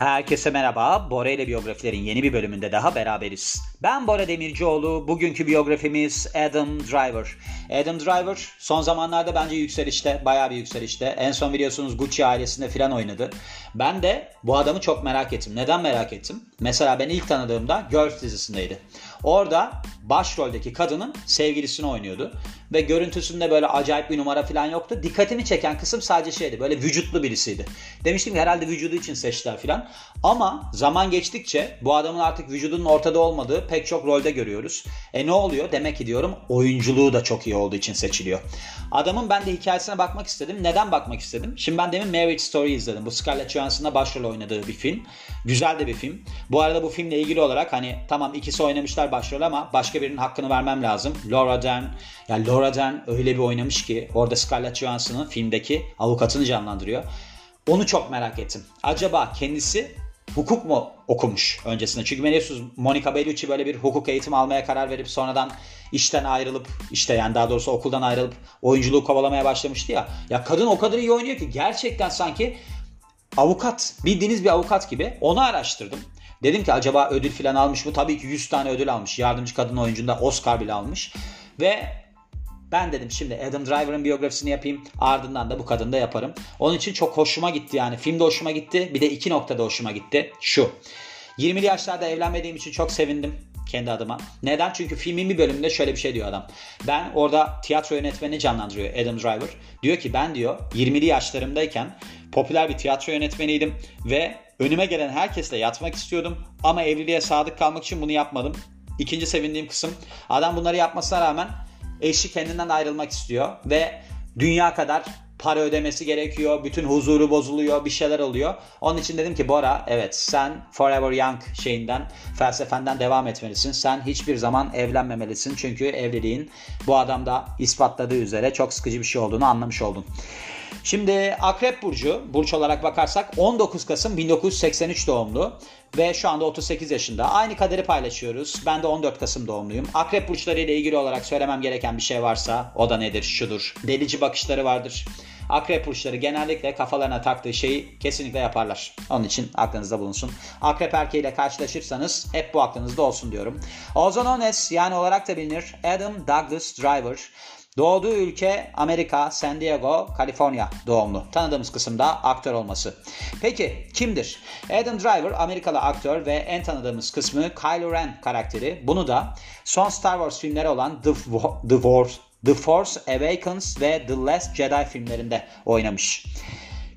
Herkese merhaba. Bora ile biyografilerin yeni bir bölümünde daha beraberiz. Ben Bora Demircioğlu. Bugünkü biyografimiz Adam Driver. Adam Driver son zamanlarda bence yükselişte, bayağı bir yükselişte. En son biliyorsunuz Gucci ailesinde filan oynadı. Ben de bu adamı çok merak ettim. Neden merak ettim? Mesela ben ilk tanıdığımda Girls dizisindeydi. Orada başroldeki kadının sevgilisini oynuyordu. Ve görüntüsünde böyle acayip bir numara falan yoktu. Dikkatimi çeken kısım sadece şeydi. Böyle vücutlu birisiydi. Demiştim ki herhalde vücudu için seçtiler falan. Ama zaman geçtikçe bu adamın artık vücudunun ortada olmadığı pek çok rolde görüyoruz. E ne oluyor? Demek ki diyorum oyunculuğu da çok iyi olduğu için seçiliyor. Adamın ben de hikayesine bakmak istedim. Neden bakmak istedim? Şimdi ben demin Marriage Story izledim. Bu Scarlett Johansson'la başrol oynadığı bir film. Güzel de bir film. Bu arada bu filmle ilgili olarak hani tamam ikisi oynamışlar başrol ama başka birinin hakkını vermem lazım. Laura Dern. Yani Laura Dern öyle bir oynamış ki orada Scarlett Johansson'ın filmdeki avukatını canlandırıyor. Onu çok merak ettim. Acaba kendisi hukuk mu okumuş öncesinde? Çünkü biliyorsunuz Monica Bellucci böyle bir hukuk eğitimi almaya karar verip sonradan işten ayrılıp işte yani daha doğrusu okuldan ayrılıp oyunculuğu kovalamaya başlamıştı ya. Ya kadın o kadar iyi oynuyor ki gerçekten sanki avukat bildiğiniz bir avukat gibi onu araştırdım. Dedim ki acaba ödül falan almış mı? Tabii ki 100 tane ödül almış. Yardımcı kadın oyuncunda Oscar bile almış. Ve ben dedim şimdi Adam Driver'ın biyografisini yapayım. Ardından da bu kadını da yaparım. Onun için çok hoşuma gitti yani. Filmde hoşuma gitti. Bir de iki noktada hoşuma gitti. Şu. 20'li yaşlarda evlenmediğim için çok sevindim kendi adıma. Neden? Çünkü filmin bir bölümünde şöyle bir şey diyor adam. Ben orada tiyatro yönetmeni canlandırıyor Adam Driver. Diyor ki ben diyor 20'li yaşlarımdayken popüler bir tiyatro yönetmeniydim ve önüme gelen herkesle yatmak istiyordum ama evliliğe sadık kalmak için bunu yapmadım. İkinci sevindiğim kısım adam bunları yapmasına rağmen eşi kendinden ayrılmak istiyor ve dünya kadar para ödemesi gerekiyor. Bütün huzuru bozuluyor. Bir şeyler oluyor. Onun için dedim ki Bora evet sen Forever Young şeyinden felsefenden devam etmelisin. Sen hiçbir zaman evlenmemelisin. Çünkü evliliğin bu adamda ispatladığı üzere çok sıkıcı bir şey olduğunu anlamış oldun. Şimdi Akrep Burcu, burç olarak bakarsak 19 Kasım 1983 doğumlu ve şu anda 38 yaşında. Aynı kaderi paylaşıyoruz. Ben de 14 Kasım doğumluyum. Akrep burçları ile ilgili olarak söylemem gereken bir şey varsa o da nedir? Şudur. Delici bakışları vardır. Akrep burçları genellikle kafalarına taktığı şeyi kesinlikle yaparlar. Onun için aklınızda bulunsun. Akrep erkeğiyle karşılaşırsanız hep bu aklınızda olsun diyorum. Ozon Ones yani olarak da bilinir Adam Douglas Driver. Doğduğu ülke Amerika, San Diego, Kaliforniya doğumlu. Tanıdığımız kısımda aktör olması. Peki kimdir? Adam Driver Amerikalı aktör ve en tanıdığımız kısmı Kylo Ren karakteri. Bunu da son Star Wars filmleri olan The, The, Wars, The Force Awakens ve The Last Jedi filmlerinde oynamış.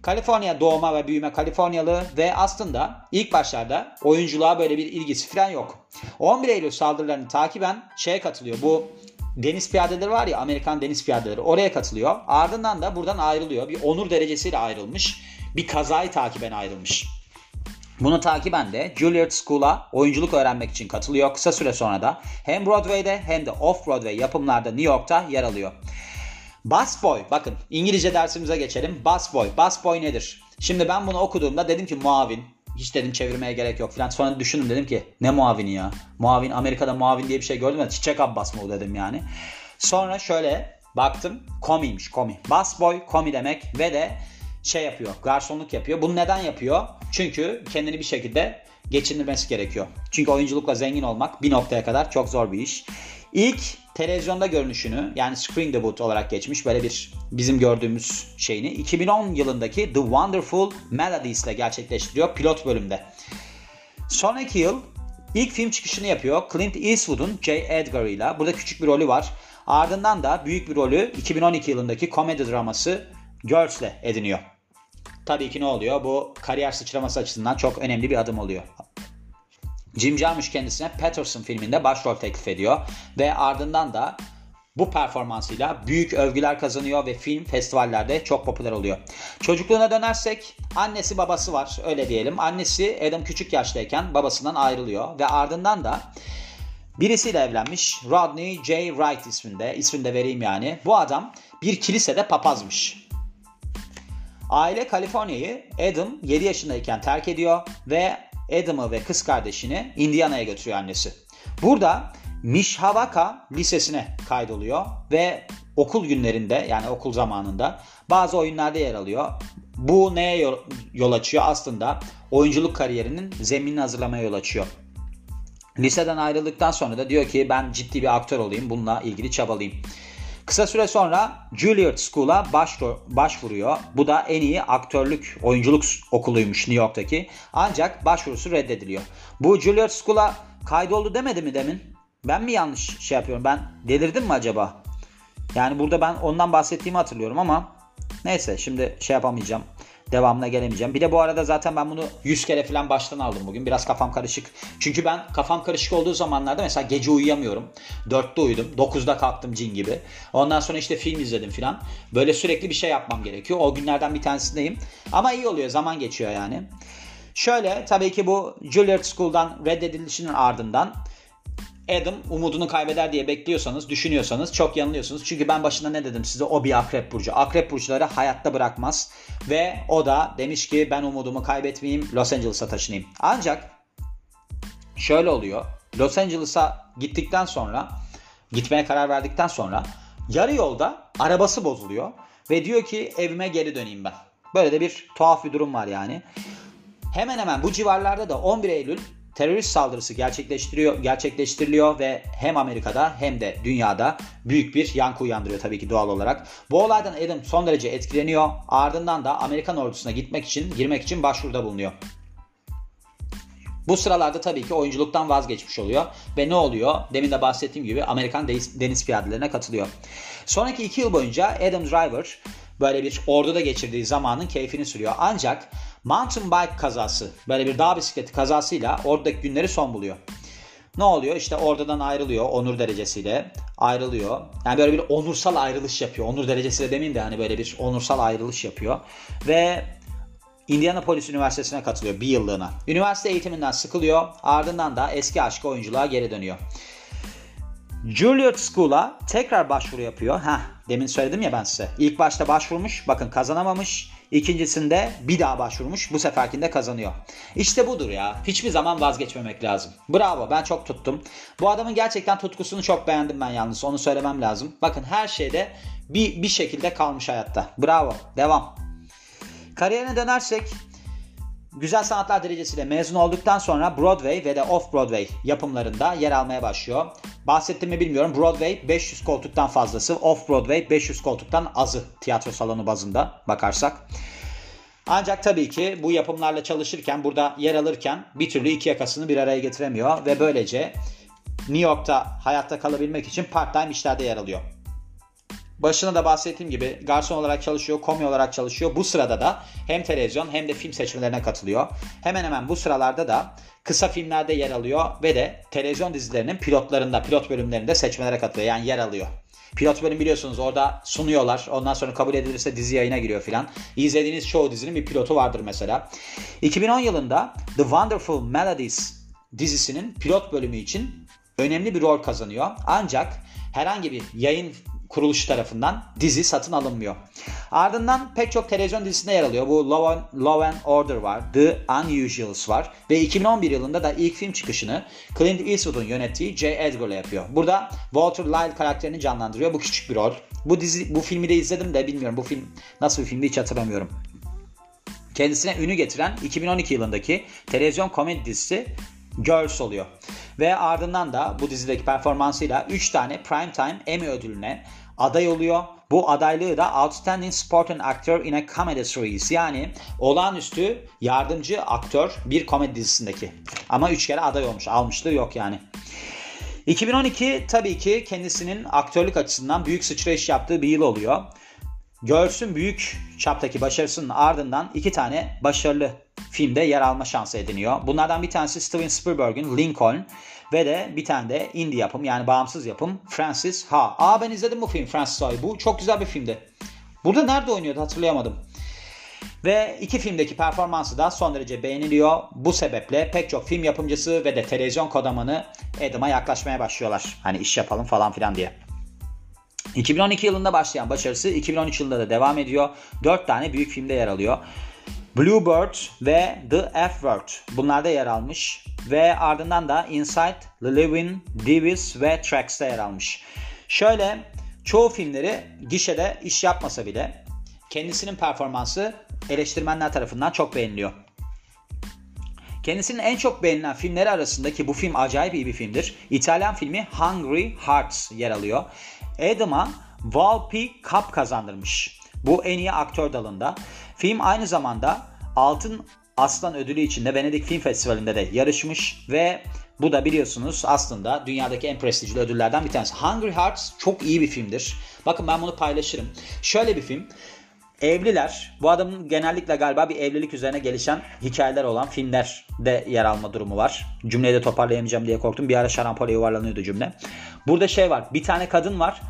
Kaliforniya doğma ve büyüme Kaliforniyalı ve aslında ilk başlarda oyunculuğa böyle bir ilgisi falan yok. 11 Eylül saldırılarını takiben şeye katılıyor. Bu deniz piyadeleri var ya Amerikan deniz piyadeleri oraya katılıyor. Ardından da buradan ayrılıyor. Bir onur derecesiyle ayrılmış. Bir kazayı takiben ayrılmış. Bunu takiben de Juilliard School'a oyunculuk öğrenmek için katılıyor. Kısa süre sonra da hem Broadway'de hem de Off-Broadway yapımlarda New York'ta yer alıyor. Bass Boy, bakın İngilizce dersimize geçelim. Bass Boy, Bass Boy nedir? Şimdi ben bunu okuduğumda dedim ki muavin, hiç dedim çevirmeye gerek yok falan. Sonra düşündüm dedim ki ne muavini ya? Muavin Amerika'da muavin diye bir şey gördüm ya Çiçek Abbas mı o dedim yani. Sonra şöyle baktım komiymiş komi. Bass boy komi demek ve de şey yapıyor garsonluk yapıyor. Bunu neden yapıyor? Çünkü kendini bir şekilde geçindirmesi gerekiyor. Çünkü oyunculukla zengin olmak bir noktaya kadar çok zor bir iş. İlk televizyonda görünüşünü yani screen debut olarak geçmiş böyle bir bizim gördüğümüz şeyini 2010 yılındaki The Wonderful Melodies ile gerçekleştiriyor pilot bölümde. Sonraki yıl ilk film çıkışını yapıyor Clint Eastwood'un J. Edgar ile. Burada küçük bir rolü var. Ardından da büyük bir rolü 2012 yılındaki komedi draması Girls ile ediniyor. Tabii ki ne oluyor? Bu kariyer sıçraması açısından çok önemli bir adım oluyor. Jim Jarmusch kendisine Patterson filminde başrol teklif ediyor ve ardından da bu performansıyla büyük övgüler kazanıyor ve film festivallerde çok popüler oluyor. Çocukluğuna dönersek annesi babası var öyle diyelim. Annesi Adam küçük yaştayken babasından ayrılıyor ve ardından da birisiyle evlenmiş Rodney J. Wright isminde. İsmini de vereyim yani. Bu adam bir kilisede papazmış. Aile Kaliforniya'yı Adam 7 yaşındayken terk ediyor ve Adam'ı ve kız kardeşini Indiana'ya götürüyor annesi. Burada Mishawaka Lisesi'ne kaydoluyor ve okul günlerinde yani okul zamanında bazı oyunlarda yer alıyor. Bu neye yol, açıyor? Aslında oyunculuk kariyerinin zeminini hazırlamaya yol açıyor. Liseden ayrıldıktan sonra da diyor ki ben ciddi bir aktör olayım bununla ilgili çabalayayım. Kısa süre sonra Juilliard School'a başvuruyor. Bu da en iyi aktörlük, oyunculuk okuluymuş New York'taki. Ancak başvurusu reddediliyor. Bu Juilliard School'a kaydoldu demedi mi demin? Ben mi yanlış şey yapıyorum? Ben delirdim mi acaba? Yani burada ben ondan bahsettiğimi hatırlıyorum ama neyse şimdi şey yapamayacağım devamına gelemeyeceğim. Bir de bu arada zaten ben bunu 100 kere falan baştan aldım bugün. Biraz kafam karışık. Çünkü ben kafam karışık olduğu zamanlarda mesela gece uyuyamıyorum. 4'te uyudum. 9'da kalktım cin gibi. Ondan sonra işte film izledim falan. Böyle sürekli bir şey yapmam gerekiyor. O günlerden bir tanesindeyim. Ama iyi oluyor. Zaman geçiyor yani. Şöyle tabii ki bu Juilliard School'dan reddedilişinin ardından Adam umudunu kaybeder diye bekliyorsanız, düşünüyorsanız çok yanılıyorsunuz. Çünkü ben başında ne dedim size? O bir akrep burcu. Akrep burçları hayatta bırakmaz. Ve o da demiş ki ben umudumu kaybetmeyeyim, Los Angeles'a taşınayım. Ancak şöyle oluyor. Los Angeles'a gittikten sonra, gitmeye karar verdikten sonra yarı yolda arabası bozuluyor. Ve diyor ki evime geri döneyim ben. Böyle de bir tuhaf bir durum var yani. Hemen hemen bu civarlarda da 11 Eylül terörist saldırısı gerçekleştiriyor, gerçekleştiriliyor ve hem Amerika'da hem de dünyada büyük bir yankı uyandırıyor tabii ki doğal olarak. Bu olaydan Adam son derece etkileniyor. Ardından da Amerikan ordusuna gitmek için, girmek için başvuruda bulunuyor. Bu sıralarda tabii ki oyunculuktan vazgeçmiş oluyor. Ve ne oluyor? Demin de bahsettiğim gibi Amerikan deniz piyadelerine katılıyor. Sonraki iki yıl boyunca Adam Driver böyle bir orduda geçirdiği zamanın keyfini sürüyor. Ancak mountain bike kazası böyle bir dağ bisikleti kazasıyla oradaki günleri son buluyor. Ne oluyor? İşte oradan ayrılıyor onur derecesiyle ayrılıyor. Yani böyle bir onursal ayrılış yapıyor. Onur derecesiyle demeyeyim de hani böyle bir onursal ayrılış yapıyor. Ve Indianapolis Üniversitesi'ne katılıyor bir yıllığına. Üniversite eğitiminden sıkılıyor. Ardından da eski aşkı oyunculuğa geri dönüyor. Juilliard School'a tekrar başvuru yapıyor. Heh, demin söyledim ya ben size. İlk başta başvurmuş, bakın kazanamamış. İkincisinde bir daha başvurmuş, bu seferkinde kazanıyor. İşte budur ya. Hiçbir zaman vazgeçmemek lazım. Bravo, ben çok tuttum. Bu adamın gerçekten tutkusunu çok beğendim ben yalnız. Onu söylemem lazım. Bakın her şeyde bir, bir şekilde kalmış hayatta. Bravo, devam. Kariyerine dönersek Güzel Sanatlar derecesiyle mezun olduktan sonra Broadway ve de Off-Broadway yapımlarında yer almaya başlıyor. Bahsettim mi bilmiyorum. Broadway 500 koltuktan fazlası, Off-Broadway 500 koltuktan azı tiyatro salonu bazında bakarsak. Ancak tabii ki bu yapımlarla çalışırken, burada yer alırken bir türlü iki yakasını bir araya getiremiyor ve böylece New York'ta hayatta kalabilmek için part-time işlerde yer alıyor. Başına da bahsettiğim gibi garson olarak çalışıyor, komi olarak çalışıyor. Bu sırada da hem televizyon hem de film seçmelerine katılıyor. Hemen hemen bu sıralarda da kısa filmlerde yer alıyor ve de televizyon dizilerinin pilotlarında, pilot bölümlerinde seçmelere katılıyor. Yani yer alıyor. Pilot bölüm biliyorsunuz orada sunuyorlar. Ondan sonra kabul edilirse dizi yayına giriyor filan. İzlediğiniz çoğu dizinin bir pilotu vardır mesela. 2010 yılında The Wonderful Melodies dizisinin pilot bölümü için önemli bir rol kazanıyor. Ancak herhangi bir yayın kuruluş tarafından dizi satın alınmıyor. Ardından pek çok televizyon dizisinde yer alıyor. Bu Law and, Law and Order var, The Unusuals var ve 2011 yılında da ilk film çıkışını Clint Eastwood'un yönettiği J. Edgar'la yapıyor. Burada Walter Lyle karakterini canlandırıyor. Bu küçük bir rol. Bu dizi, bu filmi de izledim de bilmiyorum bu film nasıl bir filmdi hiç hatırlamıyorum. Kendisine ünü getiren 2012 yılındaki televizyon komedi dizisi Girls oluyor. Ve ardından da bu dizideki performansıyla 3 tane Primetime Emmy ödülüne aday oluyor. Bu adaylığı da Outstanding Supporting Actor in a Comedy Series yani olağanüstü yardımcı aktör bir komedi dizisindeki. Ama 3 kere aday olmuş. Almışlığı yok yani. 2012 tabii ki kendisinin aktörlük açısından büyük sıçrayış yaptığı bir yıl oluyor. Görsün büyük çaptaki başarısının ardından iki tane başarılı filmde yer alma şansı ediniyor. Bunlardan bir tanesi Steven Spielberg'in Lincoln ve de bir tane de indie yapım yani bağımsız yapım Francis Ha. Aa ben izledim bu film Francis Ha'yı. Bu çok güzel bir filmdi. Burada nerede oynuyordu hatırlayamadım. Ve iki filmdeki performansı da son derece beğeniliyor. Bu sebeple pek çok film yapımcısı ve de televizyon kodamanı Adam'a yaklaşmaya başlıyorlar. Hani iş yapalım falan filan diye. 2012 yılında başlayan başarısı 2013 yılında da devam ediyor. 4 tane büyük filmde yer alıyor. Bluebird ve The F-Word bunlarda yer almış ve ardından da Inside, Living, Davis ve Tracks'ta yer almış. Şöyle çoğu filmleri gişede iş yapmasa bile kendisinin performansı eleştirmenler tarafından çok beğeniliyor. Kendisinin en çok beğenilen filmleri arasındaki bu film acayip iyi bir filmdir. İtalyan filmi Hungry Hearts yer alıyor. Adam'a Volpe Cup kazandırmış. Bu en iyi aktör dalında. Film aynı zamanda Altın Aslan ödülü için de Venedik Film Festivali'nde de yarışmış ve bu da biliyorsunuz aslında dünyadaki en prestijli ödüllerden bir tanesi. Hungry Hearts çok iyi bir filmdir. Bakın ben bunu paylaşırım. Şöyle bir film. Evliler, bu adamın genellikle galiba bir evlilik üzerine gelişen hikayeler olan filmlerde yer alma durumu var. Cümleyi de toparlayamayacağım diye korktum. Bir ara şarampole yuvarlanıyordu cümle. Burada şey var, bir tane kadın var.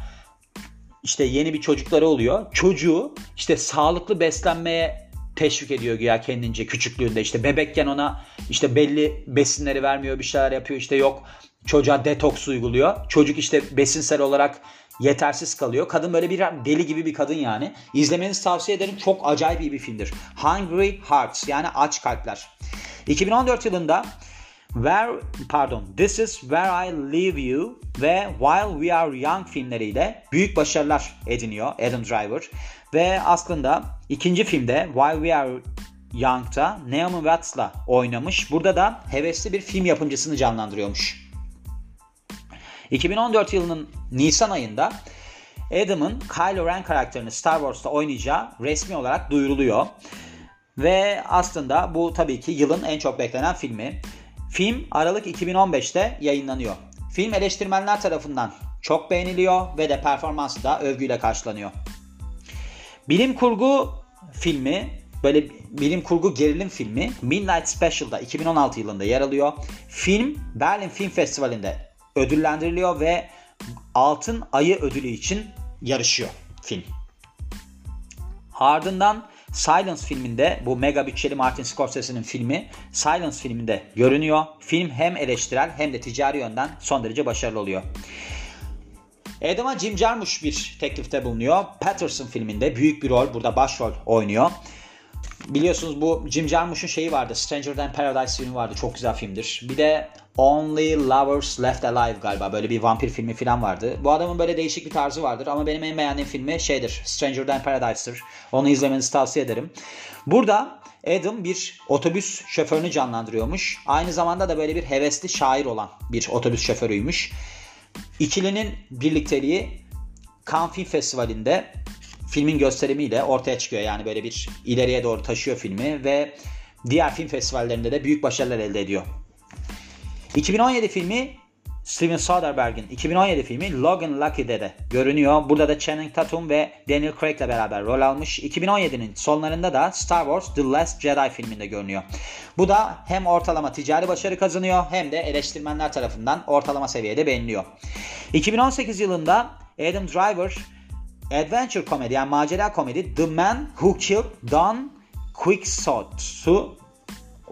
İşte yeni bir çocukları oluyor. Çocuğu işte sağlıklı beslenmeye teşvik ediyor güya kendince küçüklüğünde. işte bebekken ona işte belli besinleri vermiyor, bir şeyler yapıyor. işte yok çocuğa detoks uyguluyor. Çocuk işte besinsel olarak yetersiz kalıyor. Kadın böyle bir deli gibi bir kadın yani. İzlemenizi tavsiye ederim. Çok acayip iyi bir filmdir. Hungry Hearts yani aç kalpler. 2014 yılında Where pardon This is Where I Leave You ve While We Are Young filmleriyle büyük başarılar ediniyor Adam Driver. Ve aslında ikinci filmde While We Are Young'ta Naomi Watts'la oynamış. Burada da hevesli bir film yapımcısını canlandırıyormuş. 2014 yılının Nisan ayında Adam'ın Kylo Ren karakterini Star Wars'ta oynayacağı resmi olarak duyuruluyor. Ve aslında bu tabii ki yılın en çok beklenen filmi. Film Aralık 2015'te yayınlanıyor. Film eleştirmenler tarafından çok beğeniliyor ve de performansı da övgüyle karşılanıyor. Bilim kurgu filmi böyle bilim kurgu gerilim filmi Midnight Special'da 2016 yılında yer alıyor. Film Berlin Film Festivali'nde ödüllendiriliyor ve Altın Ayı ödülü için yarışıyor film. Ardından Silence filminde bu mega bütçeli Martin Scorsese'nin filmi Silence filminde görünüyor. Film hem eleştirel hem de ticari yönden son derece başarılı oluyor. Adam'a Jim Jarmusch bir teklifte bulunuyor. Patterson filminde büyük bir rol burada başrol oynuyor. Biliyorsunuz bu Jim Jarmusch'un şeyi vardı. Stranger Than Paradise filmi vardı. Çok güzel filmdir. Bir de Only Lovers Left Alive galiba. Böyle bir vampir filmi falan vardı. Bu adamın böyle değişik bir tarzı vardır. Ama benim en beğendiğim filmi şeydir. Stranger Than Paradise'dır. Onu izlemenizi tavsiye ederim. Burada Adam bir otobüs şoförünü canlandırıyormuş. Aynı zamanda da böyle bir hevesli şair olan bir otobüs şoförüymüş. İkilinin birlikteliği Cannes Film Festivali'nde filmin gösterimiyle ortaya çıkıyor. Yani böyle bir ileriye doğru taşıyor filmi ve diğer film festivallerinde de büyük başarılar elde ediyor. 2017 filmi Steven Soderbergh'in 2017 filmi Logan Lucky'de de görünüyor. Burada da Channing Tatum ve Daniel Craig ile beraber rol almış. 2017'nin sonlarında da Star Wars The Last Jedi filminde görünüyor. Bu da hem ortalama ticari başarı kazanıyor hem de eleştirmenler tarafından ortalama seviyede beğeniliyor. 2018 yılında Adam Driver adventure komedi yani macera komedi The Man Who Killed Don Quixote'u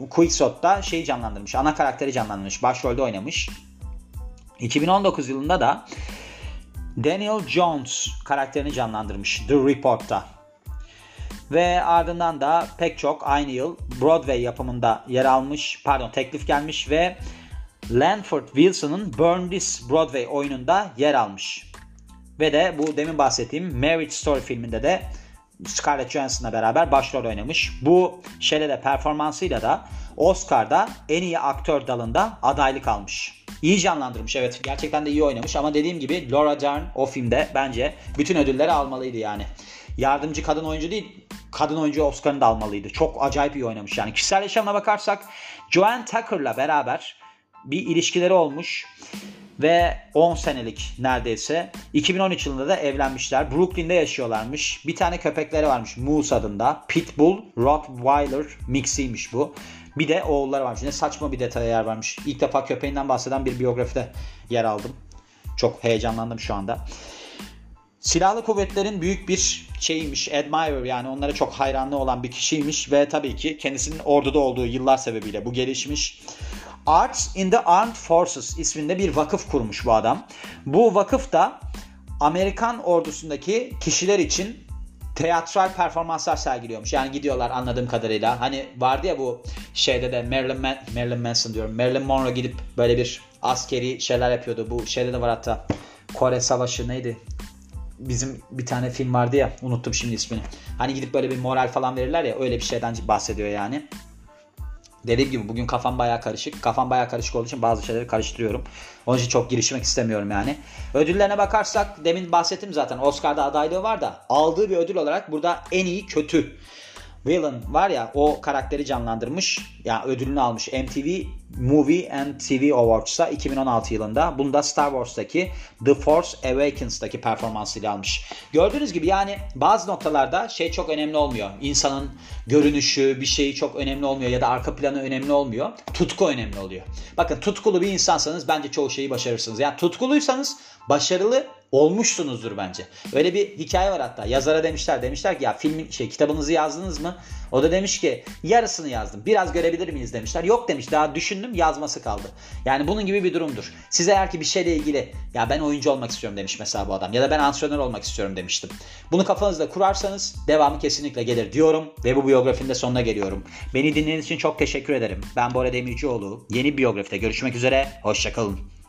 Quickshot'ta şeyi canlandırmış. Ana karakteri canlandırmış. Başrolde oynamış. 2019 yılında da Daniel Jones karakterini canlandırmış The Report'ta. Ve ardından da pek çok aynı yıl Broadway yapımında yer almış, pardon teklif gelmiş ve Lanford Wilson'ın Burn This Broadway oyununda yer almış. Ve de bu demin bahsettiğim Marriage Story filminde de Scarlett Johansson'la beraber başrol oynamış. Bu şeyle de performansıyla da Oscar'da en iyi aktör dalında adaylık almış. İyi canlandırmış evet gerçekten de iyi oynamış ama dediğim gibi Laura Dern o filmde bence bütün ödülleri almalıydı yani. Yardımcı kadın oyuncu değil kadın oyuncu Oscar'ını da almalıydı. Çok acayip iyi oynamış yani. Kişisel yaşamına bakarsak Joanne Tucker'la beraber bir ilişkileri olmuş ve 10 senelik neredeyse. 2013 yılında da evlenmişler. Brooklyn'de yaşıyorlarmış. Bir tane köpekleri varmış Moose adında. Pitbull Rottweiler mixiymiş bu. Bir de oğulları varmış. Ne saçma bir detaya yer varmış. İlk defa köpeğinden bahseden bir biyografide yer aldım. Çok heyecanlandım şu anda. Silahlı kuvvetlerin büyük bir şeyiymiş, admirer yani onlara çok hayranlı olan bir kişiymiş ve tabii ki kendisinin orduda olduğu yıllar sebebiyle bu gelişmiş. Arts in the Armed Forces isminde bir vakıf kurmuş bu adam. Bu vakıf da Amerikan ordusundaki kişiler için teatral performanslar sergiliyormuş. Yani gidiyorlar anladığım kadarıyla. Hani vardı ya bu şeyde de Marilyn, Man Marilyn Manson diyorum. Marilyn Monroe gidip böyle bir askeri şeyler yapıyordu. Bu şeyde de var hatta Kore Savaşı neydi? bizim bir tane film vardı ya unuttum şimdi ismini. Hani gidip böyle bir moral falan verirler ya öyle bir şeyden bahsediyor yani. Dediğim gibi bugün kafam baya karışık. Kafam baya karışık olduğu için bazı şeyleri karıştırıyorum. Onun için çok girişmek istemiyorum yani. Ödüllerine bakarsak demin bahsettim zaten. Oscar'da adaylığı var da aldığı bir ödül olarak burada en iyi kötü Villain var ya o karakteri canlandırmış. Ya yani ödülünü almış MTV Movie and TV Awards'a 2016 yılında. Bunu da Star Wars'taki The Force Awakens'taki performansıyla almış. Gördüğünüz gibi yani bazı noktalarda şey çok önemli olmuyor. İnsanın görünüşü bir şeyi çok önemli olmuyor ya da arka planı önemli olmuyor. Tutku önemli oluyor. Bakın tutkulu bir insansanız bence çoğu şeyi başarırsınız. Yani tutkuluysanız başarılı olmuşsunuzdur bence. Öyle bir hikaye var hatta. Yazara demişler demişler ki ya film şey kitabınızı yazdınız mı? O da demiş ki yarısını yazdım. Biraz görebilir miyiz demişler. Yok demiş daha düşündüm yazması kaldı. Yani bunun gibi bir durumdur. Siz eğer ki bir şeyle ilgili ya ben oyuncu olmak istiyorum demiş mesela bu adam. Ya da ben antrenör olmak istiyorum demiştim. Bunu kafanızda kurarsanız devamı kesinlikle gelir diyorum. Ve bu biyografinin de sonuna geliyorum. Beni dinlediğiniz için çok teşekkür ederim. Ben Bora Demircioğlu. Yeni biyografide görüşmek üzere. Hoşçakalın.